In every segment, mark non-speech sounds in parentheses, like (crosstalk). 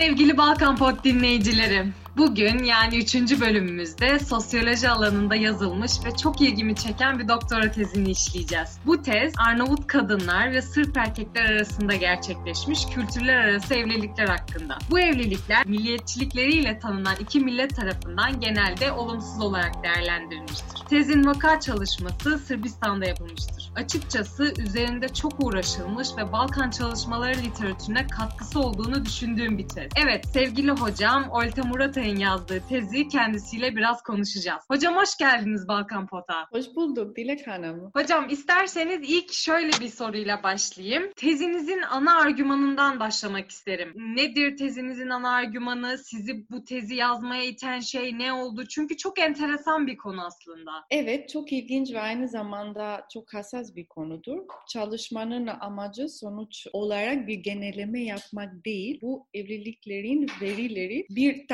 Sevgili Balkan Pod dinleyicilerim, bugün yani üçüncü bölümümüzde sosyoloji alanında yazılmış ve çok ilgimi çeken bir doktora tezini işleyeceğiz. Bu tez Arnavut kadınlar ve Sırp erkekler arasında gerçekleşmiş kültürler arası evlilikler hakkında. Bu evlilikler milliyetçilikleriyle tanınan iki millet tarafından genelde olumsuz olarak değerlendirilmiştir. Tezin vaka çalışması Sırbistan'da yapılmıştır. Açıkçası üzerinde çok uğraşılmış ve Balkan çalışmaları literatürüne katkısı olduğunu düşündüğüm bir tez. Evet, sevgili hocam Olta Muratay'ın yazdığı tezi kendisiyle biraz konuşacağız. Hocam hoş geldiniz Balkan Pot'a. Hoş bulduk Dilek Hanım. Hocam isterseniz ilk şöyle bir soruyla başlayayım. Tezinizin ana argümanından başlamak isterim. Nedir tezinizin ana argümanı? Sizi bu tezi yazmaya iten şey ne oldu? Çünkü çok enteresan bir konu aslında. Evet, çok ilginç ve aynı zamanda çok hassas bir konudur. Çalışmanın amacı sonuç olarak bir genelleme yapmak değil. Bu evliliklerin verileri bir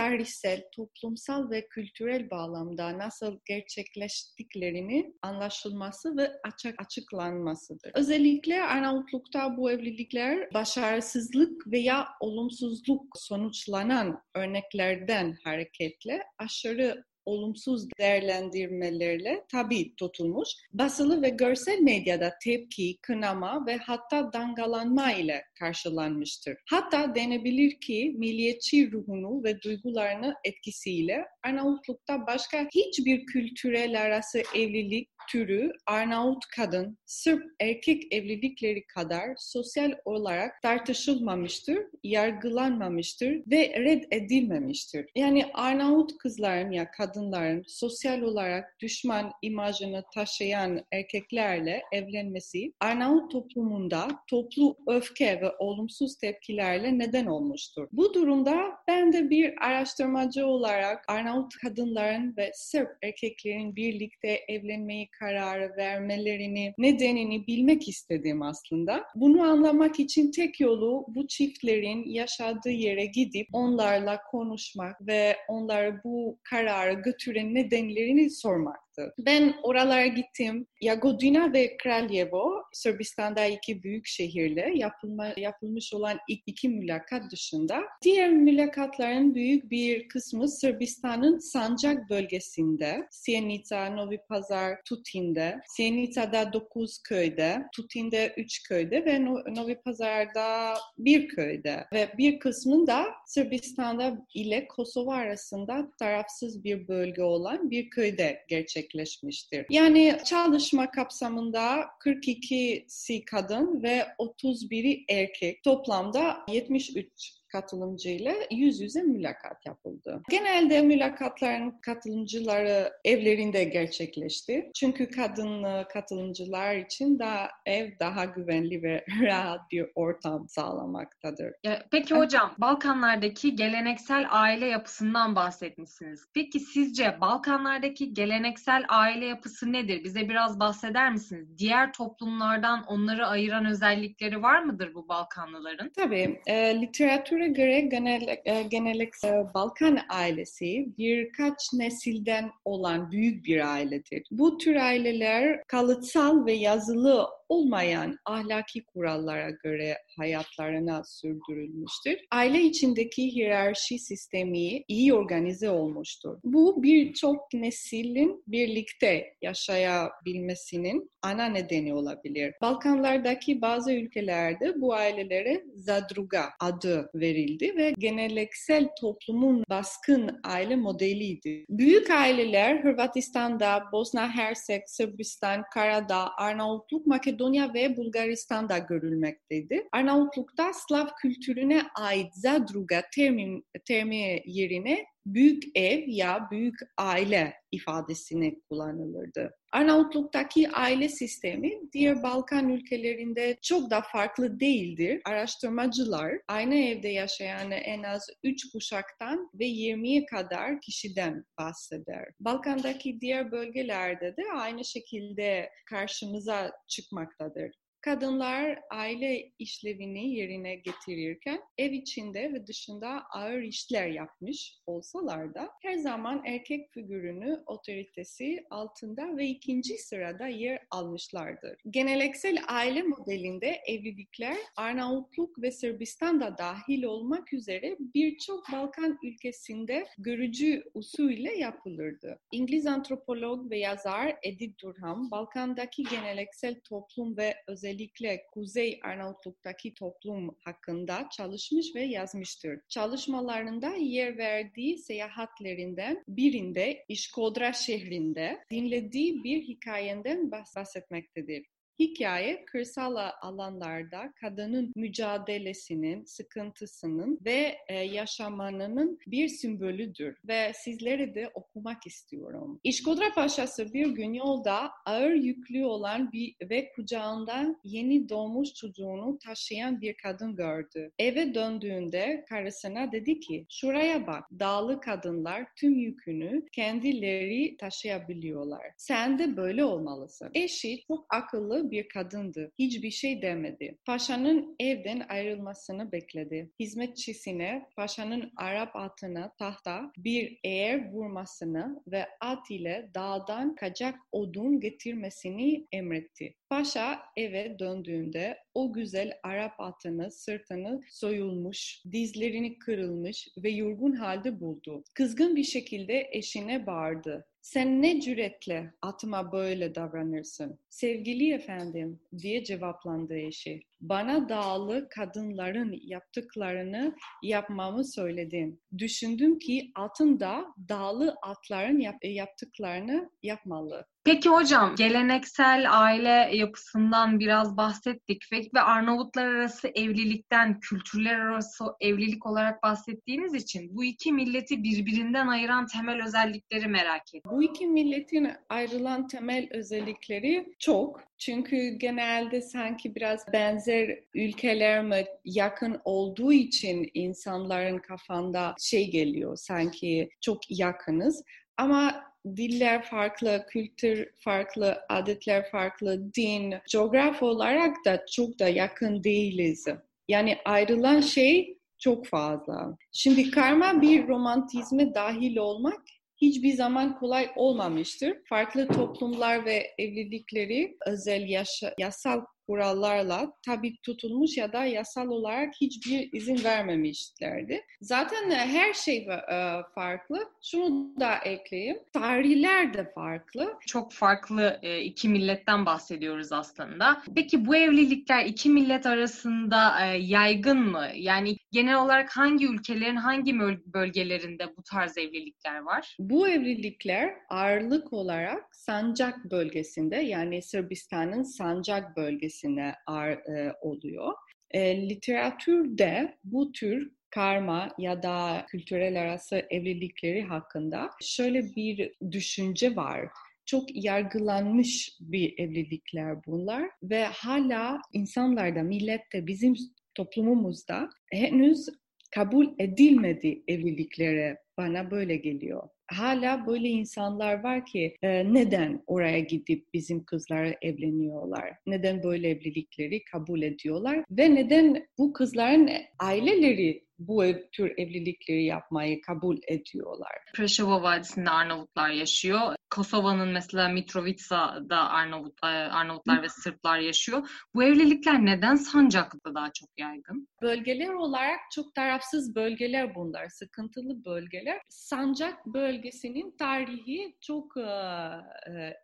tarihsel, toplumsal ve kültürel bağlamda nasıl gerçekleştiklerini anlaşılması ve açık açıklanmasıdır. Özellikle Arnavutluk'ta bu evlilikler başarısızlık veya olumsuzluk sonuçlanan örneklerden hareketle aşırı olumsuz değerlendirmelerle tabi tutulmuş, basılı ve görsel medyada tepki, kınama ve hatta dangalanma ile karşılanmıştır. Hatta denebilir ki milliyetçi ruhunu ve duygularını etkisiyle Arnavutluk'ta başka hiçbir kültürel arası evlilik türü Arnavut kadın, Sırp erkek evlilikleri kadar sosyal olarak tartışılmamıştır, yargılanmamıştır ve reddedilmemiştir. Yani Arnavut kızların ya kadınların sosyal olarak düşman imajını taşıyan erkeklerle evlenmesi Arnavut toplumunda toplu öfke ve olumsuz tepkilerle neden olmuştur. Bu durumda ben de bir araştırmacı olarak Arnavut kadınların ve Sırp erkeklerin birlikte evlenmeyi kararı vermelerini, nedenini bilmek istedim aslında. Bunu anlamak için tek yolu bu çiftlerin yaşadığı yere gidip onlarla konuşmak ve onlara bu kararı götüren nedenlerini sormak yaptı. Ben oralara gittim. Jagodina ve Kraljevo, Sırbistan'da iki büyük şehirle yapılma, yapılmış olan iki mülakat dışında diğer mülakatların büyük bir kısmı Sırbistan'ın Sancak bölgesinde, Sjenica, Novi Pazar, Tutin'de, Sjenica'da 9 köyde, Tutin'de 3 köyde ve Novi Pazar'da bir köyde ve bir kısmında Sırbistan'da ile Kosova arasında tarafsız bir bölge olan bir köyde gerçek gerçekleşmiştir. Yani çalışma kapsamında 42'si kadın ve 31'i erkek toplamda 73 katılımcıyla yüz yüze mülakat yapıldı. Genelde mülakatların katılımcıları evlerinde gerçekleşti. Çünkü kadın e, katılımcılar için daha ev daha güvenli ve (laughs) rahat bir ortam sağlamaktadır. Peki hocam, Balkanlardaki geleneksel aile yapısından bahsetmişsiniz. Peki sizce Balkanlardaki geleneksel aile yapısı nedir? Bize biraz bahseder misiniz? Diğer toplumlardan onları ayıran özellikleri var mıdır bu Balkanlıların? Tabii. E, literatüre göre genel, e, genellikle Balkan ailesi birkaç nesilden olan büyük bir ailedir. Bu tür aileler kalıtsal ve yazılı olmayan ahlaki kurallara göre hayatlarına sürdürülmüştür. Aile içindeki hiyerarşi sistemi iyi organize olmuştur. Bu birçok neslin birlikte yaşayabilmesinin ana nedeni olabilir. Balkanlardaki bazı ülkelerde bu ailelere zadruga adı verildi ve geneleksel toplumun baskın aile modeliydi. Büyük aileler Hırvatistan'da, Bosna Hersek, Sırbistan, Karadağ, Arnavutluk, Makedonya Makedonya ve Bulgaristan'da görülmekteydi. Arnavutluk'ta Slav kültürüne ait zadruga termi, termi yerine büyük ev ya büyük aile ifadesini kullanılırdı. Arnavutluk'taki aile sistemi diğer Balkan ülkelerinde çok da farklı değildir. Araştırmacılar aynı evde yaşayan en az 3 kuşaktan ve 20'ye kadar kişiden bahseder. Balkan'daki diğer bölgelerde de aynı şekilde karşımıza çıkmaktadır kadınlar aile işlevini yerine getirirken ev içinde ve dışında ağır işler yapmış olsalar da her zaman erkek figürünü otoritesi altında ve ikinci sırada yer almışlardır. Geneleksel aile modelinde evlilikler Arnavutluk ve Sırbistan'da dahil olmak üzere birçok Balkan ülkesinde görücü usulüyle yapılırdı. İngiliz antropolog ve yazar Edith Durham, Balkan'daki geneleksel toplum ve özellikle Kuzey Arnavutluk'taki toplum hakkında çalışmış ve yazmıştır. Çalışmalarında yer verdiği seyahatlerinden birinde İşkodra şehrinde dinlediği bir hikayenden bahsetmektedir. Hikaye kırsal alanlarda kadının mücadelesinin, sıkıntısının ve e, yaşamanının bir simbolüdür ve sizleri de okumak istiyorum. İşkodra Paşası bir gün yolda ağır yüklü olan bir ve kucağından yeni doğmuş çocuğunu taşıyan bir kadın gördü. Eve döndüğünde karısına dedi ki, şuraya bak, dağlı kadınlar tüm yükünü kendileri taşıyabiliyorlar. Sen de böyle olmalısın. Eşi çok akıllı bir kadındı. Hiçbir şey demedi. Paşanın evden ayrılmasını bekledi. Hizmetçisine paşanın Arap atına tahta bir eğer vurmasını ve at ile dağdan kacak odun getirmesini emretti. Paşa eve döndüğünde o güzel Arap atını sırtını soyulmuş, dizlerini kırılmış ve yorgun halde buldu. Kızgın bir şekilde eşine bağırdı. Sen ne cüretle atıma böyle davranırsın? Sevgili efendim diye cevaplandı eşi. Bana dağlı kadınların yaptıklarını yapmamı söyledin. Düşündüm ki atın da dağlı atların yap yaptıklarını yapmalı. Peki hocam geleneksel aile yapısından biraz bahsettik ve Arnavutlar arası evlilikten kültürler arası evlilik olarak bahsettiğiniz için bu iki milleti birbirinden ayıran temel özellikleri merak ediyorum. Bu iki milletin ayrılan temel özellikleri çok. Çünkü genelde sanki biraz benzer ülkeler mi yakın olduğu için insanların kafanda şey geliyor sanki çok yakınız. Ama diller farklı, kültür farklı, adetler farklı, din, coğrafya olarak da çok da yakın değiliz. Yani ayrılan şey çok fazla. Şimdi karma bir romantizme dahil olmak hiçbir zaman kolay olmamıştır. Farklı toplumlar ve evlilikleri özel yaşa, yasal kurallarla tabi tutulmuş ya da yasal olarak hiçbir izin vermemişlerdi. Zaten her şey e, farklı. Şunu da ekleyeyim. Tarihler de farklı. Çok farklı e, iki milletten bahsediyoruz aslında. Peki bu evlilikler iki millet arasında e, yaygın mı? Yani genel olarak hangi ülkelerin hangi bölgelerinde bu tarz evlilikler var? Bu evlilikler ağırlık olarak Sancak bölgesinde yani Sırbistan'ın Sancak bölgesi seviyesine ar, e, oluyor. E, literatürde bu tür karma ya da kültürel arası evlilikleri hakkında şöyle bir düşünce var çok yargılanmış bir evlilikler bunlar ve hala insanlarda, millette, bizim toplumumuzda henüz kabul edilmedi evliliklere bana böyle geliyor hala böyle insanlar var ki e, neden oraya gidip bizim kızlara evleniyorlar? Neden böyle evlilikleri kabul ediyorlar? Ve neden bu kızların aileleri bu tür evlilikleri yapmayı kabul ediyorlar. Preševo Vadisi'nde Arnavutlar yaşıyor. Kosova'nın mesela Mitrovica'da Arnavut, e, Arnavutlar ve Sırplar yaşıyor. Bu evlilikler neden Sancak'ta daha çok yaygın? Bölgeler olarak çok tarafsız bölgeler bunlar, sıkıntılı bölgeler. Sancak bölgesinin tarihi çok e,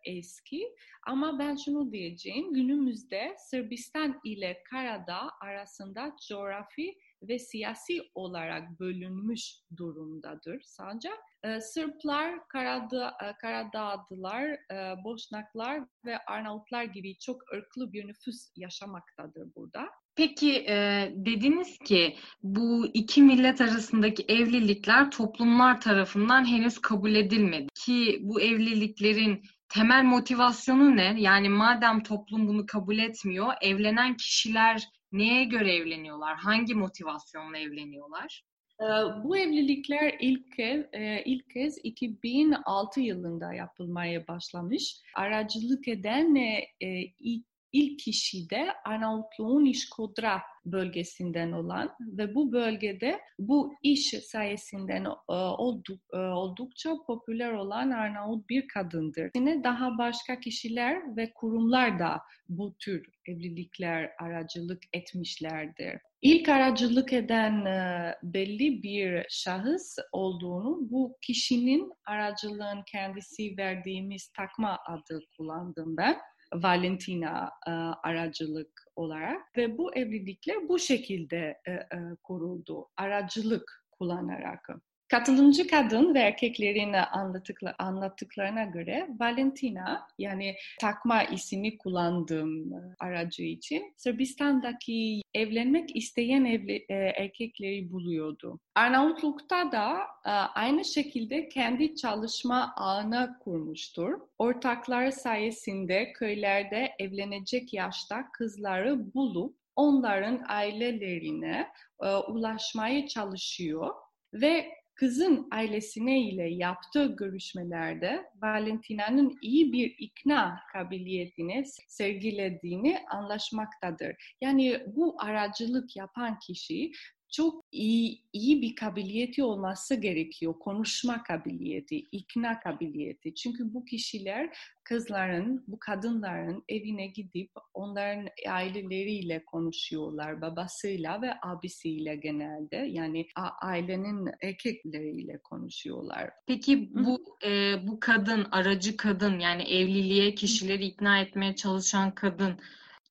eski ama ben şunu diyeceğim, günümüzde Sırbistan ile Karadağ arasında coğrafi ve siyasi olarak bölünmüş durumdadır sancak. Ee, Sırplar, Karadağ, e, Karadağlılar, e, Boşnaklar ve Arnavutlar gibi çok ırklı bir nüfus yaşamaktadır burada. Peki e, dediniz ki bu iki millet arasındaki evlilikler toplumlar tarafından henüz kabul edilmedi ki bu evliliklerin temel motivasyonu ne? Yani madem toplum bunu kabul etmiyor, evlenen kişiler neye göre evleniyorlar? Hangi motivasyonla evleniyorlar? Ee, bu evlilikler ilk kez, e, ilk kez 2006 yılında yapılmaya başlamış. Aracılık eden e, ilk kişi de Arnavutluğun İşkodra bölgesinden olan ve bu bölgede bu iş sayesinden e, e, oldukça popüler olan Arnavut bir kadındır. Yine daha başka kişiler ve kurumlar da bu tür evlilikler aracılık etmişlerdir. İlk aracılık eden e, belli bir şahıs olduğunu bu kişinin aracılığın kendisi verdiğimiz takma adı kullandım ben. Valentina e, aracılık olarak ve bu evlilikler bu şekilde e, e, kuruldu. Aracılık kullanarak. Katılımcı kadın ve erkeklerin anlattıkla, anlattıklarına göre Valentina yani takma ismi kullandığım aracı için Sırbistan'daki evlenmek isteyen evli, e, erkekleri buluyordu. Arnavutluk'ta da e, aynı şekilde kendi çalışma ağını kurmuştur. Ortaklar sayesinde köylerde evlenecek yaşta kızları bulup onların ailelerine e, ulaşmaya çalışıyor ve kızın ailesine ile yaptığı görüşmelerde Valentina'nın iyi bir ikna kabiliyetini sergilediğini anlaşmaktadır. Yani bu aracılık yapan kişi çok iyi, iyi bir kabiliyeti olması gerekiyor. Konuşma kabiliyeti, ikna kabiliyeti. Çünkü bu kişiler kızların, bu kadınların evine gidip onların aileleriyle konuşuyorlar. Babasıyla ve abisiyle genelde. Yani ailenin erkekleriyle konuşuyorlar. Peki bu e, bu kadın, aracı kadın yani evliliğe kişileri ikna etmeye çalışan kadın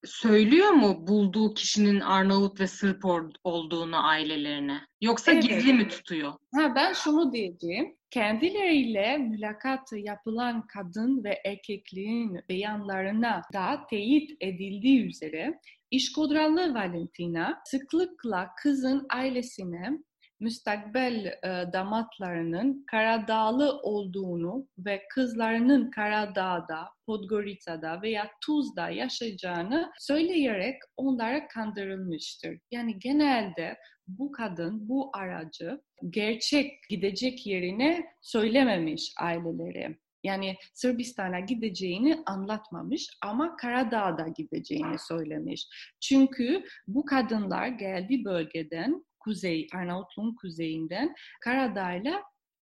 söylüyor mu bulduğu kişinin Arnavut ve Sırp olduğunu ailelerine? Yoksa evet. gizli mi tutuyor? Ha, ben şunu diyeceğim. Kendileriyle mülakat yapılan kadın ve erkeklerin beyanlarına da teyit edildiği üzere İşkodralı Valentina sıklıkla kızın ailesine müstakbel e, damatlarının Karadağlı olduğunu ve kızlarının Karadağ'da, Podgorica'da veya Tuz'da yaşayacağını söyleyerek onlara kandırılmıştır. Yani genelde bu kadın, bu aracı gerçek gidecek yerine söylememiş aileleri. Yani Sırbistan'a gideceğini anlatmamış ama Karadağ'da gideceğini söylemiş. Çünkü bu kadınlar geldiği bölgeden kuzey, Arnavutluğun kuzeyinden Karadağ'la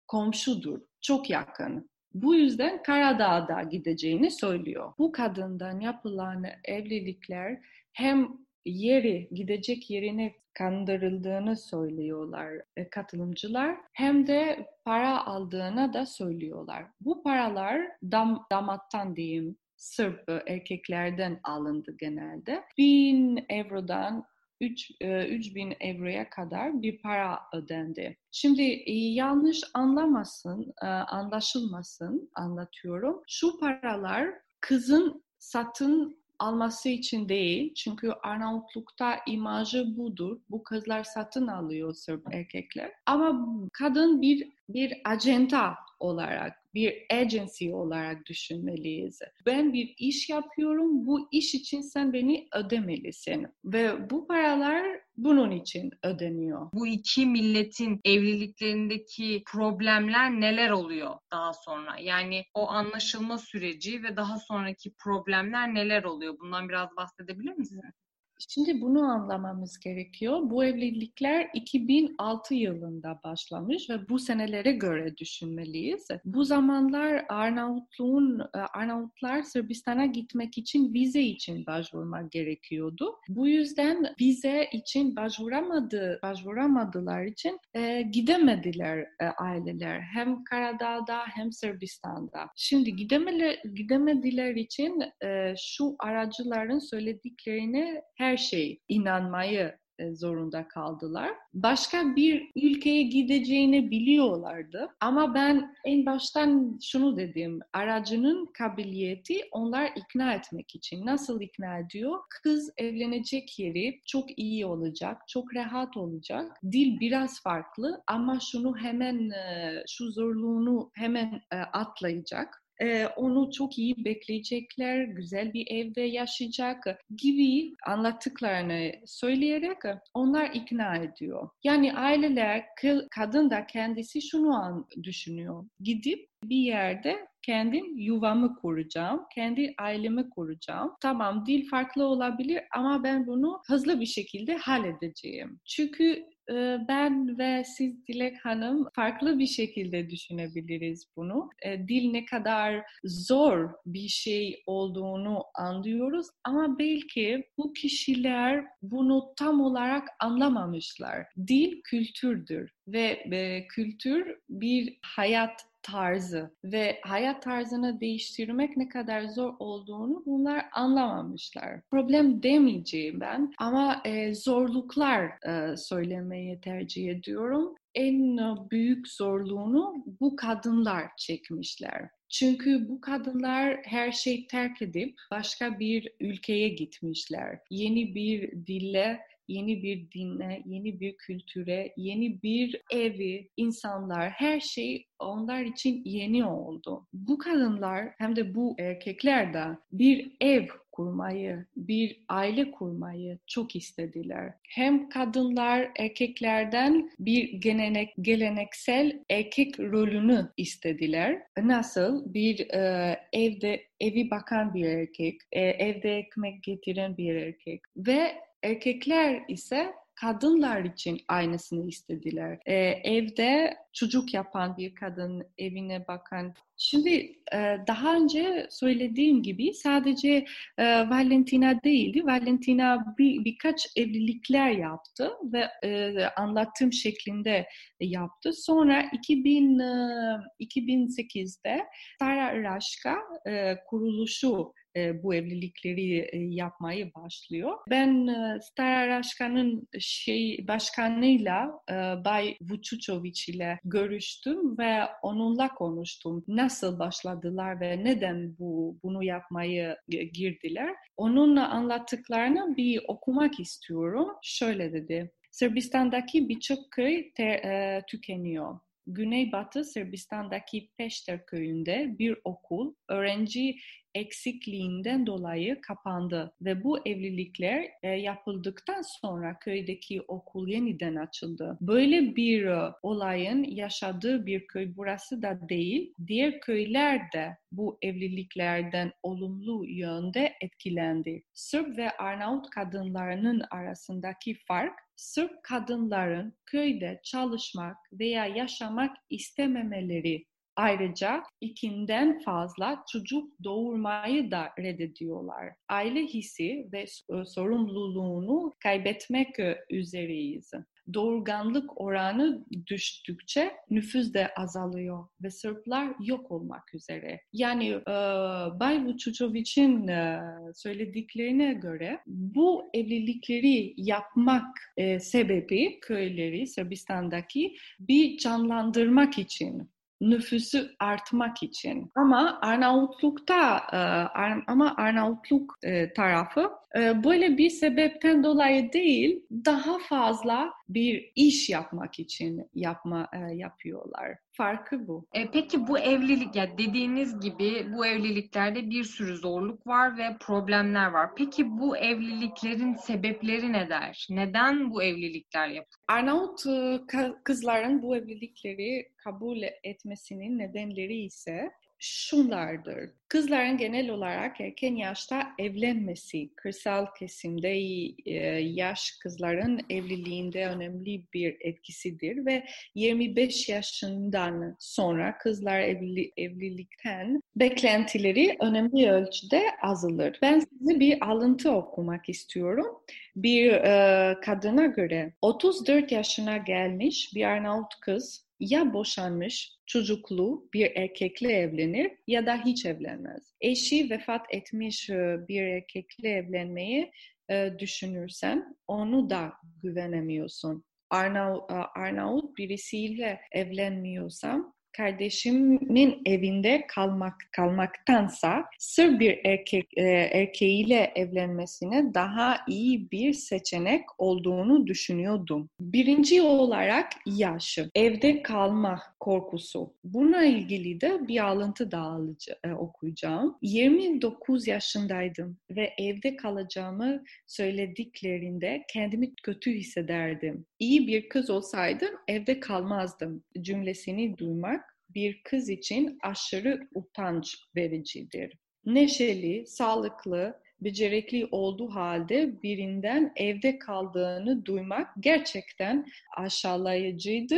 komşudur, çok yakın. Bu yüzden Karadağ'da gideceğini söylüyor. Bu kadından yapılan evlilikler hem yeri, gidecek yerine kandırıldığını söylüyorlar e, katılımcılar hem de para aldığına da söylüyorlar. Bu paralar dam, damattan diyeyim Sırp erkeklerden alındı genelde. 1000 eurodan 3, 3000 e, euroya kadar bir para ödendi. Şimdi e, yanlış anlamasın, e, anlaşılmasın anlatıyorum. Şu paralar kızın satın alması için değil. Çünkü Arnavutluk'ta imajı budur. Bu kızlar satın alıyor Sırp erkekler. Ama kadın bir bir acenta olarak, bir agency olarak düşünmeliyiz. Ben bir iş yapıyorum, bu iş için sen beni ödemelisin. Ve bu paralar bunun için ödeniyor. Bu iki milletin evliliklerindeki problemler neler oluyor daha sonra? Yani o anlaşılma süreci ve daha sonraki problemler neler oluyor? Bundan biraz bahsedebilir misin? Şimdi bunu anlamamız gerekiyor. Bu evlilikler 2006 yılında başlamış ve bu senelere göre düşünmeliyiz. Bu zamanlar Arnavutluğun e, Arnavutlar Sırbistan'a gitmek için vize için başvurmak gerekiyordu. Bu yüzden vize için başvuramadı, başvuramadılar için e, gidemediler e, aileler hem Karadağ'da hem Sırbistan'da. Şimdi gidemele, gidemediler için e, şu aracıların söylediklerini her her şey inanmayı e, zorunda kaldılar. Başka bir ülkeye gideceğini biliyorlardı. Ama ben en baştan şunu dedim. Aracının kabiliyeti onlar ikna etmek için. Nasıl ikna ediyor? Kız evlenecek yeri çok iyi olacak, çok rahat olacak. Dil biraz farklı ama şunu hemen, e, şu zorluğunu hemen e, atlayacak e, onu çok iyi bekleyecekler, güzel bir evde yaşayacak gibi anlattıklarını söyleyerek onlar ikna ediyor. Yani aileler, kadın da kendisi şunu an düşünüyor. Gidip bir yerde kendim yuvamı kuracağım, kendi ailemi kuracağım. Tamam dil farklı olabilir ama ben bunu hızlı bir şekilde halledeceğim. Çünkü ben ve siz Dilek Hanım farklı bir şekilde düşünebiliriz bunu. E, dil ne kadar zor bir şey olduğunu anlıyoruz ama belki bu kişiler bunu tam olarak anlamamışlar. Dil kültürdür ve kültür bir hayat tarzı ve hayat tarzını değiştirmek ne kadar zor olduğunu bunlar anlamamışlar. Problem demeyeceğim ben ama e, zorluklar e, söylemeyi tercih ediyorum. En büyük zorluğunu bu kadınlar çekmişler. Çünkü bu kadınlar her şeyi terk edip başka bir ülkeye gitmişler. Yeni bir dille yeni bir dine, yeni bir kültüre, yeni bir evi, insanlar, her şey onlar için yeni oldu. Bu kadınlar hem de bu erkekler de bir ev kurmayı, bir aile kurmayı çok istediler. Hem kadınlar erkeklerden bir gelenek, geleneksel erkek rolünü istediler. Nasıl bir e, evde evi bakan bir erkek, e, evde ekmek getiren bir erkek ve Erkekler ise kadınlar için aynısını istediler. Ee, evde çocuk yapan bir kadın, evine bakan. Şimdi e, daha önce söylediğim gibi sadece e, Valentina değildi. Valentina bir, birkaç evlilikler yaptı ve e, anlattığım şeklinde yaptı. Sonra 2000, 2008'de Sara Raşka kuruluşu bu evlilikleri yapmayı başlıyor. Ben Stara Raşkan'ın şey başkanıyla Bay Vučićović ile görüştüm ve onunla konuştum. Nasıl başladılar ve neden bu bunu yapmayı girdiler? Onun anlattıklarını bir okumak istiyorum. Şöyle dedi. Sırbistan'daki birçok köy ter, e, tükeniyor. Güneybatı Sırbistan'daki Peşter köyünde bir okul öğrenci eksikliğinden dolayı kapandı ve bu evlilikler e, yapıldıktan sonra köydeki okul yeniden açıldı. Böyle bir e, olayın yaşadığı bir köy burası da değil, diğer köyler de bu evliliklerden olumlu yönde etkilendi. Sırp ve Arnavut kadınlarının arasındaki fark Sırp kadınların köyde çalışmak veya yaşamak istememeleri Ayrıca ikinden fazla çocuk doğurmayı da reddediyorlar. Aile hissi ve e, sorumluluğunu kaybetmek üzereyiz doğurganlık oranı düştükçe nüfus de azalıyor ve Sırplar yok olmak üzere. Yani e, Bay Vučićović'in e, söylediklerine göre bu evlilikleri yapmak e, sebebi köyleri Sırbistan'daki bir canlandırmak için nüfusu artmak için. Ama Arnavutluk'ta e, ama Arnavutluk e, tarafı böyle bir sebepten dolayı değil, daha fazla bir iş yapmak için yapma yapıyorlar. Farkı bu. E, peki bu evlilik ya dediğiniz gibi bu evliliklerde bir sürü zorluk var ve problemler var. Peki bu evliliklerin sebepleri ne der? Neden bu evlilikler yapılıyor? Arnavut kızların bu evlilikleri kabul etmesinin nedenleri ise şunlardır. Kızların genel olarak erken yaşta evlenmesi, kırsal kesimde e, yaş kızların evliliğinde önemli bir etkisidir ve 25 yaşından sonra kızlar evli, evlilikten beklentileri önemli ölçüde azalır. Ben size bir alıntı okumak istiyorum. Bir e, kadına göre 34 yaşına gelmiş bir Arnavut kız ya boşanmış, çocuklu bir erkekle evlenir ya da hiç evlenmez. Eşi vefat etmiş e, bir erkekle evlenmeyi e, düşünürsen onu da güvenemiyorsun. Arnavut, e, Arnavut birisiyle evlenmiyorsam kardeşimin evinde kalmak kalmaktansa sır bir erkek e, erkeğiyle evlenmesine daha iyi bir seçenek olduğunu düşünüyordum. Birinci olarak yaşı, evde kalma korkusu. Buna ilgili de bir alıntı daha alıcı, e, okuyacağım. 29 yaşındaydım ve evde kalacağımı söylediklerinde kendimi kötü hissederdim. İyi bir kız olsaydım evde kalmazdım cümlesini duymak bir kız için aşırı utanç vericidir. Neşeli, sağlıklı, becerikli olduğu halde birinden evde kaldığını duymak gerçekten aşağılayıcıydı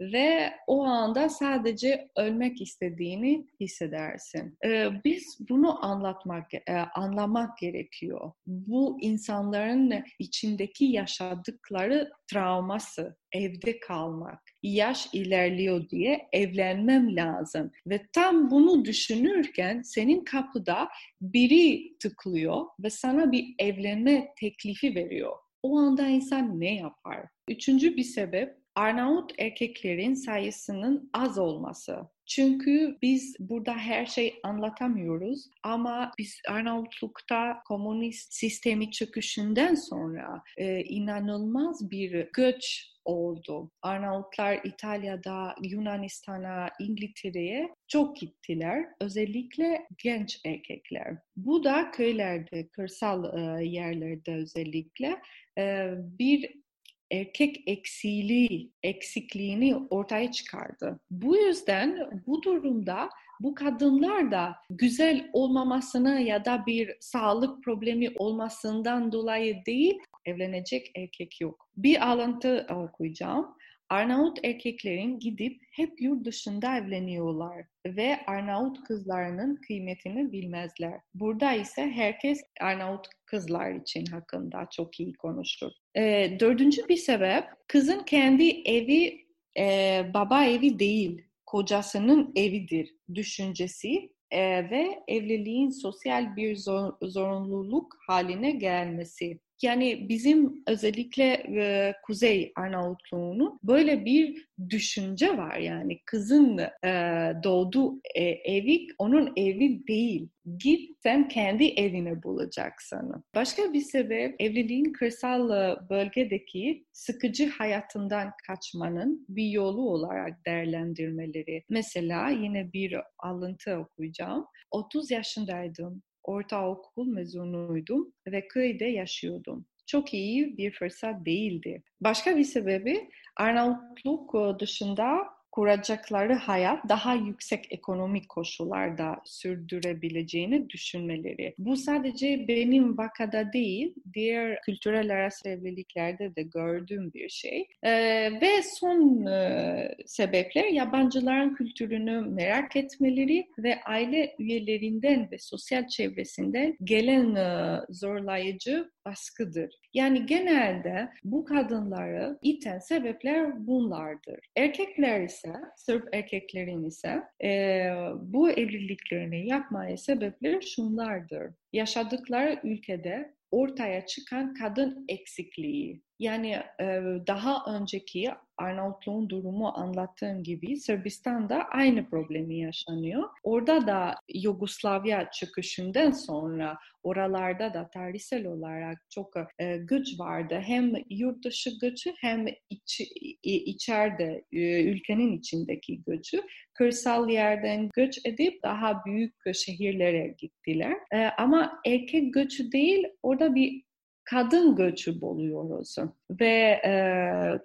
ve o anda sadece ölmek istediğini hissedersin. Ee, biz bunu anlatmak, e, anlamak gerekiyor. Bu insanların içindeki yaşadıkları travması, evde kalmak, yaş ilerliyor diye evlenmem lazım. Ve tam bunu düşünürken senin kapıda biri tıklıyor ve sana bir evlenme teklifi veriyor. O anda insan ne yapar? Üçüncü bir sebep Arnavut erkeklerin sayısının az olması. Çünkü biz burada her şey anlatamıyoruz ama biz Arnavutluk'ta komünist sistemi çöküşünden sonra e, inanılmaz bir göç oldu. Arnavutlar İtalya'da, Yunanistan'a, İngiltere'ye çok gittiler. Özellikle genç erkekler. Bu da köylerde, kırsal e, yerlerde özellikle e, bir erkek eksiliği, eksikliğini ortaya çıkardı. Bu yüzden bu durumda bu kadınlar da güzel olmamasına ya da bir sağlık problemi olmasından dolayı değil evlenecek erkek yok. Bir alıntı okuyacağım. Arnavut erkeklerin gidip hep yurt dışında evleniyorlar ve Arnavut kızlarının kıymetini bilmezler. Burada ise herkes Arnavut kızlar için hakkında çok iyi konuşur. E, dördüncü bir sebep kızın kendi evi e, baba evi değil, kocasının evidir düşüncesi e, ve evliliğin sosyal bir zor, zorunluluk haline gelmesi. Yani bizim özellikle e, Kuzey Arnavutluğunu böyle bir düşünce var. Yani kızın e, doğduğu e, evi onun evi değil. Git sen kendi evini bulacaksın. Başka bir sebep evliliğin kırsal e, bölgedeki sıkıcı hayatından kaçmanın bir yolu olarak değerlendirmeleri. Mesela yine bir alıntı okuyacağım. 30 yaşındaydım ortaokul mezunuydum ve köyde yaşıyordum. Çok iyi bir fırsat değildi. Başka bir sebebi Arnavutluk dışında kuracakları hayat daha yüksek ekonomik koşullarda sürdürebileceğini düşünmeleri. Bu sadece benim vakada değil, diğer kültürel arası evliliklerde de gördüğüm bir şey. Ee, ve son e, sebepler yabancıların kültürünü merak etmeleri ve aile üyelerinden ve sosyal çevresinden gelen e, zorlayıcı baskıdır. Yani genelde bu kadınları iten sebepler bunlardır. Erkekler ise, Sırp erkeklerin ise e, bu evliliklerini yapmaya sebepleri şunlardır. Yaşadıkları ülkede ortaya çıkan kadın eksikliği. Yani e, daha önceki Arnavutluğun durumu anlattığım gibi Sırbistan'da aynı problemi yaşanıyor. Orada da Yugoslavya çıkışından sonra oralarda da tarihsel olarak çok e, güç vardı. Hem yurt dışı gücü hem iç, içeride e, ülkenin içindeki gücü. Kırsal yerden göç edip daha büyük şehirlere gittiler. E, ama erkek göçü değil orada bir kadın göçü buluyoruz. Ve e,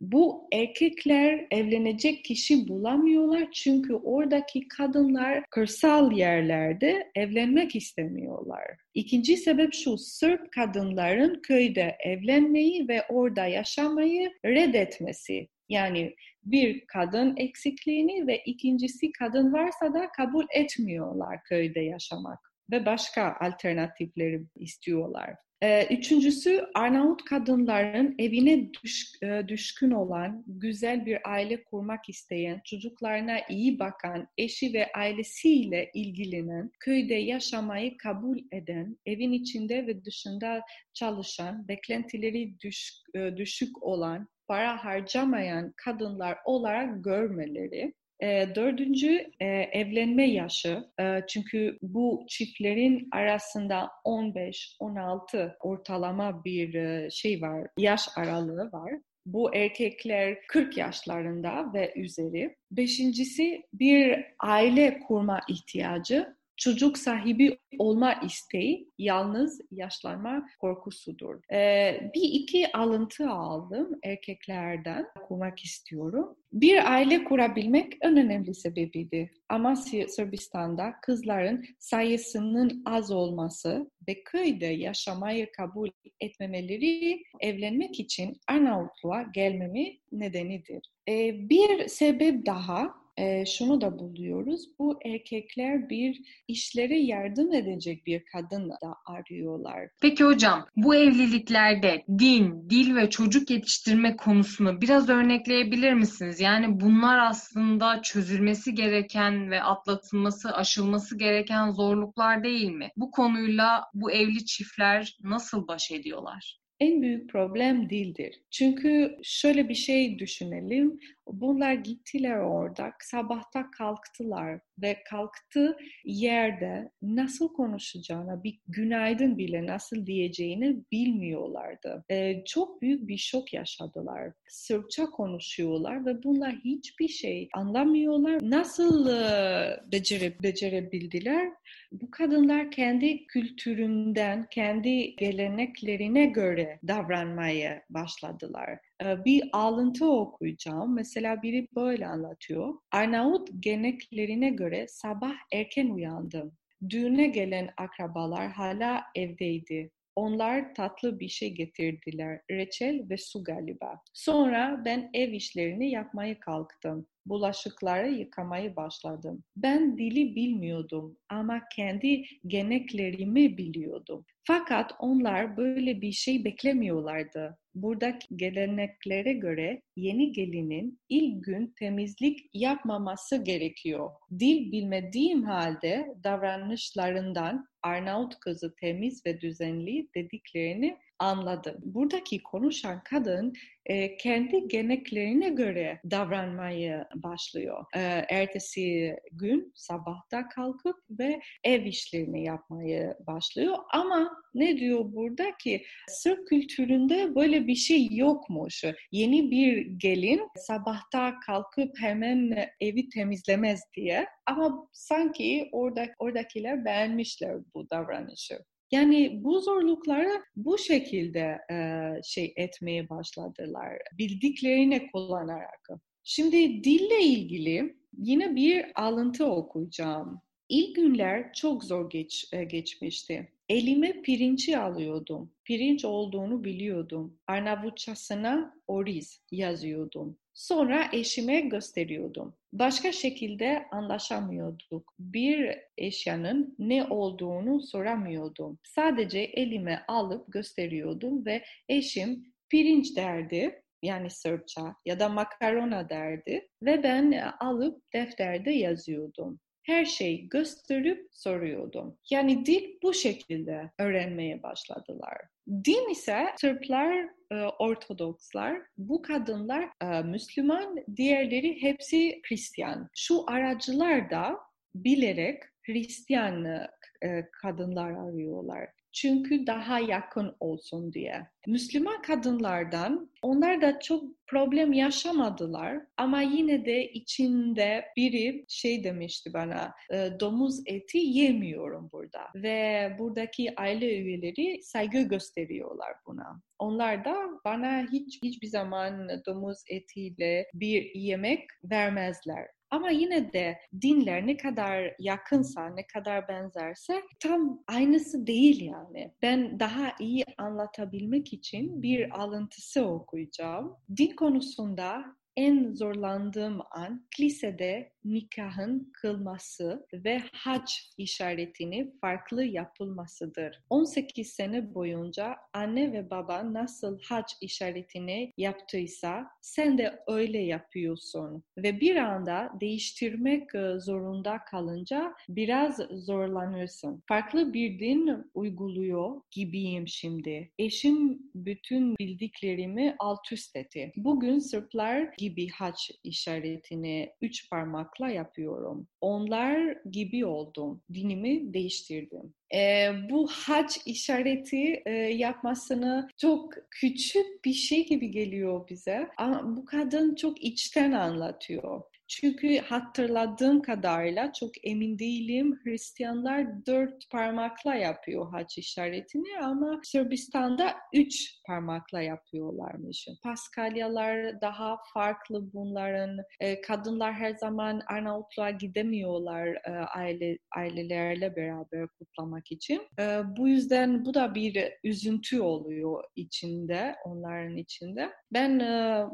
bu erkekler evlenecek kişi bulamıyorlar çünkü oradaki kadınlar kırsal yerlerde evlenmek istemiyorlar. İkinci sebep şu, Sırp kadınların köyde evlenmeyi ve orada yaşamayı reddetmesi. Yani bir kadın eksikliğini ve ikincisi kadın varsa da kabul etmiyorlar köyde yaşamak ve başka alternatifleri istiyorlar. Ee, üçüncüsü Arnavut kadınların evine düş, e, düşkün olan, güzel bir aile kurmak isteyen, çocuklarına iyi bakan, eşi ve ailesiyle ilgilenen, köyde yaşamayı kabul eden, evin içinde ve dışında çalışan, beklentileri düş, e, düşük olan, para harcamayan kadınlar olarak görmeleri E, dördüncü e, evlenme yaşı. E, çünkü bu çiftlerin arasında 15-16 ortalama bir e, şey var, yaş aralığı var. Bu erkekler 40 yaşlarında ve üzeri. Beşincisi bir aile kurma ihtiyacı çocuk sahibi olma isteği yalnız yaşlanma korkusudur. Ee, bir iki alıntı aldım erkeklerden okumak istiyorum. Bir aile kurabilmek en önemli sebebiydi. Ama Sırbistan'da kızların sayısının az olması ve köyde yaşamayı kabul etmemeleri evlenmek için Arnavutluğa gelmemi nedenidir. Ee, bir sebep daha e, şunu da buluyoruz. Bu erkekler bir işlere yardım edecek bir kadın da arıyorlar. Peki hocam bu evliliklerde din, dil ve çocuk yetiştirme konusunu biraz örnekleyebilir misiniz? Yani bunlar aslında çözülmesi gereken ve atlatılması, aşılması gereken zorluklar değil mi? Bu konuyla bu evli çiftler nasıl baş ediyorlar? en büyük problem dildir. Çünkü şöyle bir şey düşünelim. Bunlar gittiler orada, sabahta kalktılar ve kalktı yerde nasıl konuşacağını, bir günaydın bile nasıl diyeceğini bilmiyorlardı. Ee, çok büyük bir şok yaşadılar. Sırpça konuşuyorlar ve bunlar hiçbir şey anlamıyorlar. Nasıl e, becere, becerebildiler? Bu kadınlar kendi kültüründen, kendi geleneklerine göre davranmaya başladılar. Bir alıntı okuyacağım. Mesela biri böyle anlatıyor. Arnavut geneklerine göre sabah erken uyandım. Düğüne gelen akrabalar hala evdeydi. Onlar tatlı bir şey getirdiler. Reçel ve su galiba. Sonra ben ev işlerini yapmaya kalktım. Bulaşıkları yıkamaya başladım. Ben dili bilmiyordum ama kendi geneklerimi biliyordum. Fakat onlar böyle bir şey beklemiyorlardı. Buradaki geleneklere göre yeni gelinin ilk gün temizlik yapmaması gerekiyor. Dil bilmediğim halde davranışlarından Arnavut kızı temiz ve düzenli dediklerini anladım. Buradaki konuşan kadın e, kendi geneklerine göre davranmayı başlıyor. E, ertesi gün sabahta kalkıp ve ev işlerini yapmayı başlıyor. Ama ne diyor burada ki Sırp kültüründe böyle bir şey yokmuş. Yeni bir gelin sabahta kalkıp hemen evi temizlemez diye. Ama sanki orada oradakiler beğenmişler bu davranışı. Yani bu zorlukları bu şekilde e, şey etmeye başladılar. Bildiklerini kullanarak. Şimdi dille ilgili yine bir alıntı okuyacağım. İlk günler çok zor geç, e, geçmişti. Elime pirinci alıyordum. Pirinç olduğunu biliyordum. Arnavutçasına oriz yazıyordum. Sonra eşime gösteriyordum. Başka şekilde anlaşamıyorduk. Bir eşyanın ne olduğunu soramıyordum. Sadece elime alıp gösteriyordum ve eşim pirinç derdi yani Sırpça ya da makarona derdi ve ben alıp defterde yazıyordum her şeyi gösterip soruyordum. Yani dil bu şekilde öğrenmeye başladılar. Din ise Sırplar, e, Ortodokslar, bu kadınlar e, Müslüman, diğerleri hepsi Hristiyan. Şu aracılar da bilerek Hristiyan e, kadınlar arıyorlar. Çünkü daha yakın olsun diye. Müslüman kadınlardan onlar da çok problem yaşamadılar ama yine de içinde biri şey demişti bana e, domuz eti yemiyorum burada ve buradaki aile üyeleri saygı gösteriyorlar buna. Onlar da bana hiç hiçbir zaman domuz etiyle bir yemek vermezler. Ama yine de dinler ne kadar yakınsa, ne kadar benzerse tam aynısı değil yani. Ben daha iyi anlatabilmek için bir alıntısı okuyacağım. Din konusunda en zorlandığım an kilisede nikahın kılması ve hac işaretini farklı yapılmasıdır. 18 sene boyunca anne ve baba nasıl hac işaretini yaptıysa sen de öyle yapıyorsun ve bir anda değiştirmek e, zorunda kalınca biraz zorlanırsın. Farklı bir din uyguluyor gibiyim şimdi. Eşim bütün bildiklerimi alt üst etti. Bugün Sırplar gibi haç işaretini üç parmakla yapıyorum. Onlar gibi oldum. Dinimi değiştirdim. E, bu haç işareti e, yapmasını çok küçük bir şey gibi geliyor bize. Ama bu kadın çok içten anlatıyor. Çünkü hatırladığım kadarıyla çok emin değilim Hristiyanlar dört parmakla yapıyor haç işaretini ama Sırbistan'da üç parmakla yapıyorlarmış. Paskalyalar daha farklı bunların. E, kadınlar her zaman Arnavutluğa gidemiyorlar e, aile ailelerle beraber kutlamak için. E, bu yüzden bu da bir üzüntü oluyor içinde, onların içinde. Ben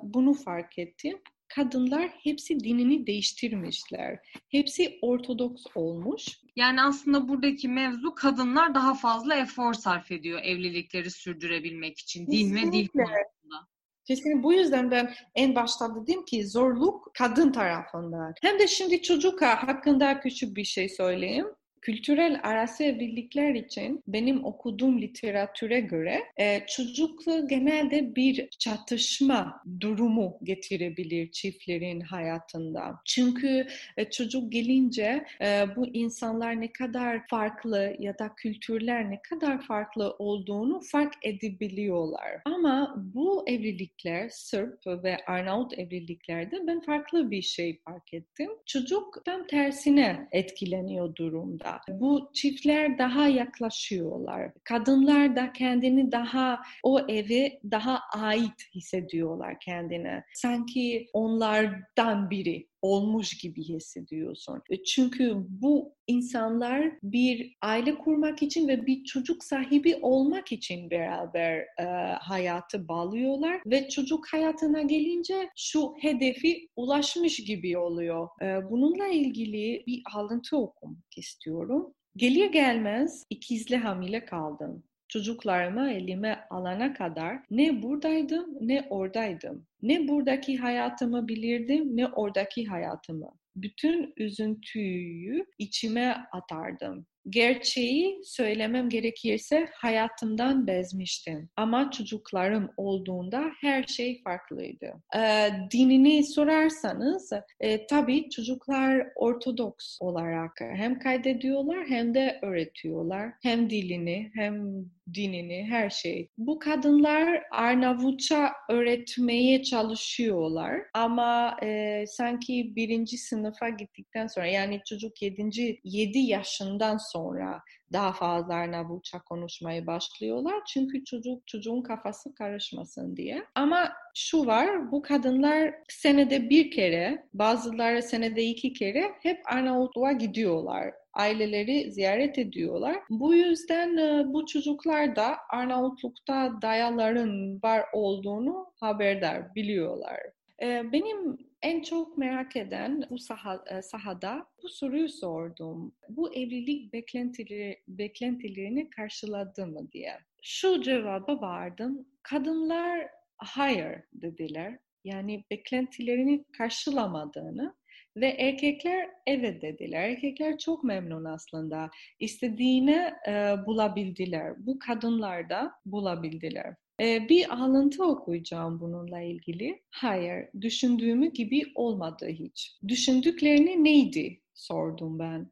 bunu fark ettim kadınlar hepsi dinini değiştirmişler. Hepsi ortodoks olmuş. Yani aslında buradaki mevzu kadınlar daha fazla efor sarf ediyor evlilikleri sürdürebilmek için. Din ve dil konusunda. Kesinlikle bu yüzden ben en başta dedim ki zorluk kadın tarafından. Hem de şimdi çocuk hakkında küçük bir şey söyleyeyim kültürel arası evlilikler için benim okuduğum literatüre göre e, çocukluğu genelde bir çatışma durumu getirebilir çiftlerin hayatında. Çünkü e, çocuk gelince e, bu insanlar ne kadar farklı ya da kültürler ne kadar farklı olduğunu fark edebiliyorlar. Ama bu evlilikler Sırp ve Arnavut evliliklerde ben farklı bir şey fark ettim. Çocuk tam tersine etkileniyor durumda. Bu çiftler daha yaklaşıyorlar. Kadınlar da kendini daha o evi daha ait hissediyorlar kendine. Sanki onlardan biri olmuş gibi hissediyorsun. E, çünkü bu insanlar bir aile kurmak için ve bir çocuk sahibi olmak için beraber e, hayatı bağlıyorlar ve çocuk hayatına gelince şu hedefi ulaşmış gibi oluyor. E, bununla ilgili bir alıntı okumak istiyorum. Gelir gelmez ikizli hamile kaldım. Çocuklarımı elime alana kadar ne buradaydım ne oradaydım. Ne buradaki hayatımı bilirdim ne oradaki hayatımı. Bütün üzüntüyü içime atardım. Gerçeği söylemem gerekirse hayatımdan bezmiştim. Ama çocuklarım olduğunda her şey farklıydı. E, dinini sorarsanız e, tabii çocuklar Ortodoks olarak hem kaydediyorlar hem de öğretiyorlar. Hem dilini hem dinini her şey. Bu kadınlar Arnavutça öğretmeye çalışıyorlar ama e, sanki birinci sınıfa gittikten sonra yani çocuk yedinci yedi yaşından sonra daha fazla Arnavutça konuşmaya başlıyorlar. Çünkü çocuk çocuğun kafası karışmasın diye. Ama şu var, bu kadınlar senede bir kere, bazıları senede iki kere hep Arnavutluğa gidiyorlar aileleri ziyaret ediyorlar. Bu yüzden e, bu çocuklar da Arnavutluk'ta dayaların var olduğunu haberdar, biliyorlar. E, benim en çok merak eden bu saha, e, sahada bu soruyu sordum. Bu evlilik beklentileri, beklentilerini karşıladı mı diye. Şu cevaba vardım. Kadınlar hayır dediler. Yani beklentilerini karşılamadığını ve erkekler evet dediler. Erkekler çok memnun aslında. İstediğini e, bulabildiler. Bu kadınlar da bulabildiler. E, bir alıntı okuyacağım bununla ilgili. Hayır, düşündüğümü gibi olmadı hiç. Düşündüklerini neydi sordum ben.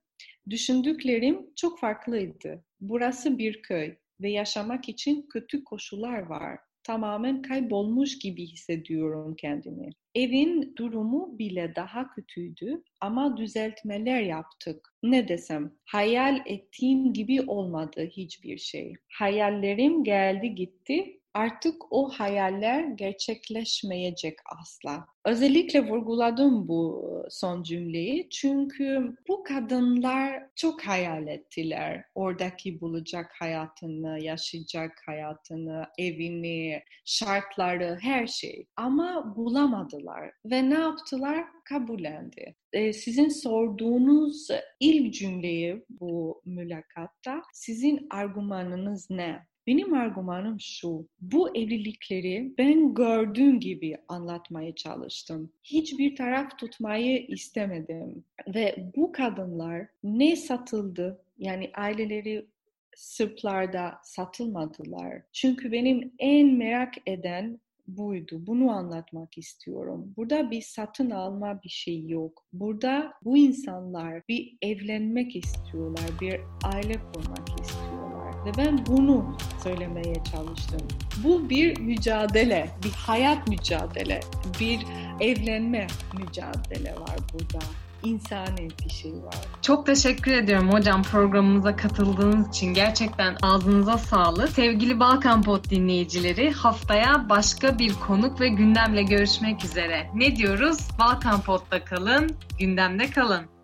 Düşündüklerim çok farklıydı. Burası bir köy ve yaşamak için kötü koşullar var tamamen kaybolmuş gibi hissediyorum kendimi. Evin durumu bile daha kötüydü ama düzeltmeler yaptık. Ne desem, hayal ettiğim gibi olmadı hiçbir şey. Hayallerim geldi gitti artık o hayaller gerçekleşmeyecek asla. Özellikle vurguladım bu son cümleyi çünkü bu kadınlar çok hayal ettiler. Oradaki bulacak hayatını, yaşayacak hayatını, evini, şartları, her şey. Ama bulamadılar ve ne yaptılar? Kabullendi. Ee, sizin sorduğunuz ilk cümleyi bu mülakatta sizin argümanınız ne? Benim argümanım şu, bu evlilikleri ben gördüğüm gibi anlatmaya çalıştım. Hiçbir taraf tutmayı istemedim. Ve bu kadınlar ne satıldı, yani aileleri Sırplarda satılmadılar. Çünkü benim en merak eden buydu. Bunu anlatmak istiyorum. Burada bir satın alma bir şey yok. Burada bu insanlar bir evlenmek istiyorlar, bir aile kurmak istiyorlar. Ve ben bunu söylemeye çalıştım. Bu bir mücadele, bir hayat mücadele, bir evlenme mücadele var burada insani bir şey var. Çok teşekkür ediyorum hocam programımıza katıldığınız için. Gerçekten ağzınıza sağlık. Sevgili Balkan Pod dinleyicileri haftaya başka bir konuk ve gündemle görüşmek üzere. Ne diyoruz? Balkan Pod'da kalın, gündemde kalın.